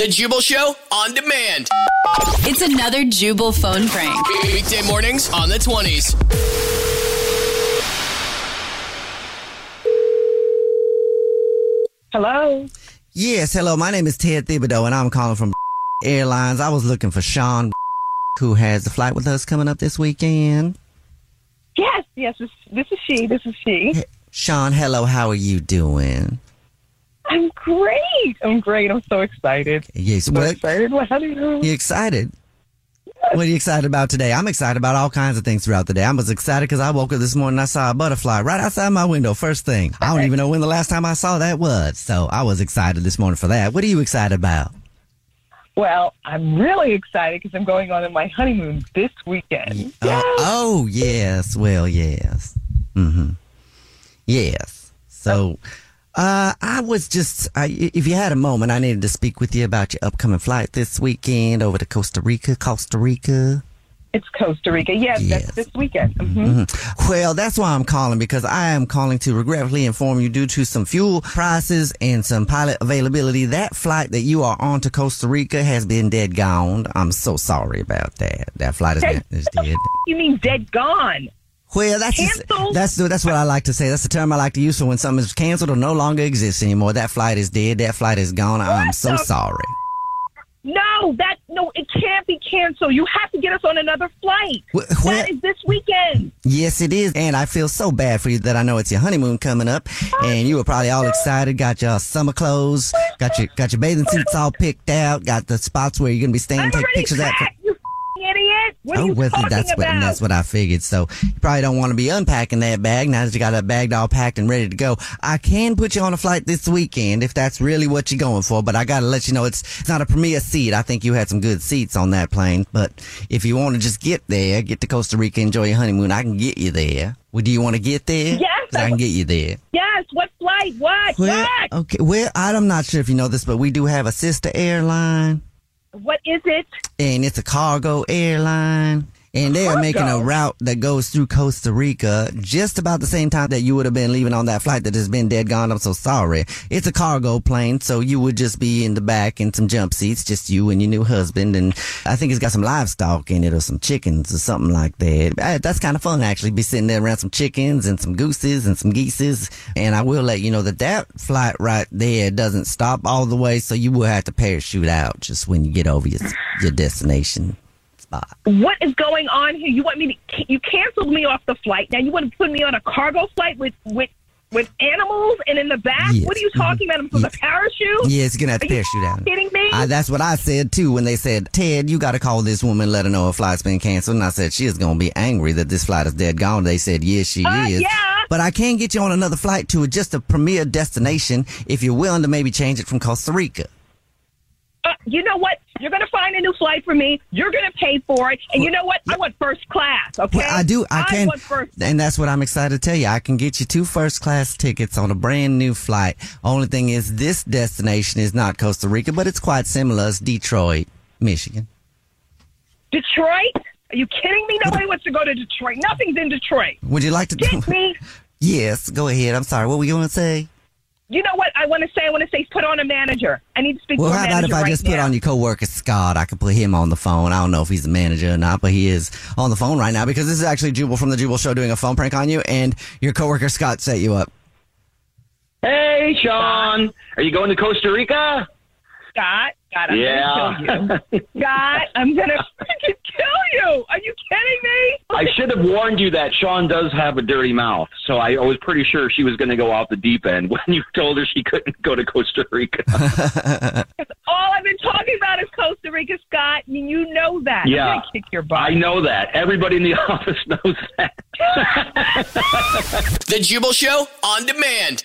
The Jubal Show on demand. It's another Jubal phone prank. Weekday mornings on the 20s. Hello. Yes, hello. My name is Ted Thibodeau, and I'm calling from Airlines. I was looking for Shawn, who has the flight with us coming up this weekend. Yes, yes, this, this is she. This is she. Shawn, hello. How are you doing? I'm great. I'm great. I'm so excited. Yes. So What? excited. What? How do you? Excited? What are you excited about today? I'm excited about all kinds of things throughout the day. I was excited because I woke up this morning and I saw a butterfly right outside my window. First thing. I don't even know when the last time I saw that was. So I was excited this morning for that. What are you excited about? Well, I'm really excited because I'm going on my honeymoon this weekend. Uh, oh, yes. Well, yes. Mm-hmm. Yes. So, uh, I was just, I, if you had a moment, I needed to speak with you about your upcoming flight this weekend over to Costa Rica, Costa Rica. It's Costa Rica. Yes, Yes. that's this weekend. hmm Mhm. Well, that's why I'm calling because I am calling to regretfully inform you due to some fuel prices and some pilot availability. That flight that you are on to Costa Rica has been dead gone. I'm so sorry about that. That flight has been is dead. You mean dead gone? Well, that's just, that's that's what I like to say. That's the term I like to use for when something is canceled or no longer exists anymore. That flight is dead. That flight is gone. I'm so the- sorry. No, that no, it can't be canceled. You have to get us on another flight. Wh- where- that is this weekend. Yes, it is. And I feel so bad for you that I know it's your honeymoon coming up oh, and you were probably all excited, got your summer clothes, got your got your bathing suits all picked out, got the spots where you're gonna be staying, take pictures at. packed, f***ing idiot. What are you well, talking that's what about? that's what I figured. So you probably don't want to be unpacking that bag now that you got that bag all packed and ready to go. I can put you on a flight this weekend if that's really what you're going for, but I gotta let you know it's it's not a premier seat. I think you had some good seats on that plane, but if you want to just get there, get to Costa Rica, enjoy your honeymoon, I can get you there. Well, do you want to get there? Yes, I- can get you there. Yes, what flight? What? Well, what? okay. Well, I'm not sure if you know this, but we do have a sister airline, What is it? and it's a cargo airline. And they are making a route that goes through Costa Rica just about the same time that you would have been leaving on that flight that has been dead gone. I'm so sorry. It's a cargo plane, so you would just be in the back in some jump seats, just you and your new husband. And I think it's got some livestock in it or some chickens or something like that. That's kind of fun, actually, be sitting there around some chickens and some gooses and some geeses. And I will let you know that that flight right there doesn't stop all the way, so you will have to parachute out just when you get over your, your destination spot. What is going on here? You want me to? You canceled me off the flight. Now you want to put me on a cargo flight with with with animals and in the back? Yes. What are you talking about? I'm supposed to parachute? Yes, you're gonna have to Are you parachute out. Kidding me? I, that's what I said too when they said, Ted, you got to call this woman, let her know her flight's been canceled. And I said, she is going to be angry that this flight is dead gone. They said, yes, she Uh, is. yeah. But I can get you on another flight to just a premier destination if you're willing to maybe change it from Costa Rica. You know what? You're going to find a new flight for me. You're going to pay for it. And you know what? I want first class, okay? Well, I do. I can. want first and that's what I'm excited to tell you. I can get you two first class tickets on a brand new flight. Only thing is, this destination is not Costa Rica, but it's quite similar. It's Detroit, Michigan. Detroit? Are you kidding me? Nobody wants to go to Detroit. Nothing's in Detroit. Would you like to Get me? Yes, go ahead. I'm sorry. What were you going to say? You know what I want to say? I want to say put on a manager. I need to speak Well, to a manager. Well, how about if I right just put on your coworker Scott? I could put him on the phone. I don't know if he's a manager or not, but he is on the phone right now because this is actually Jubal from the Jubal Show doing a phone prank on you, and your coworker Scott set you up. Hey, Shawn. Are you going to Costa Rica? Scott, Scott, I'm Yeah. gonna kill you. Scott, I'm gonna freaking kill you. Are you kidding me? I should have warned you that Shawn does have a dirty mouth, so I was pretty sure she was going to go off the deep end when you told her she couldn't go to Costa Rica. All I've been talking about is Costa Rica, Scott. and You know that. I'm yeah, kick your butt. I know that. Everybody in the office knows that. The Jubal Show on demand.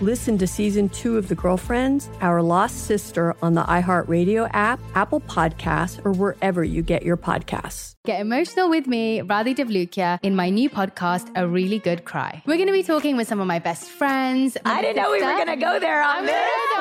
Listen to season two of The Girlfriends, Our Lost Sister on the iHeartRadio app, Apple Podcasts, or wherever you get your podcasts. Get emotional with me, Radhi Devlukia, in my new podcast, A Really Good Cry. We're going to be talking with some of my best friends. I didn't know we were going to go there on I'm this.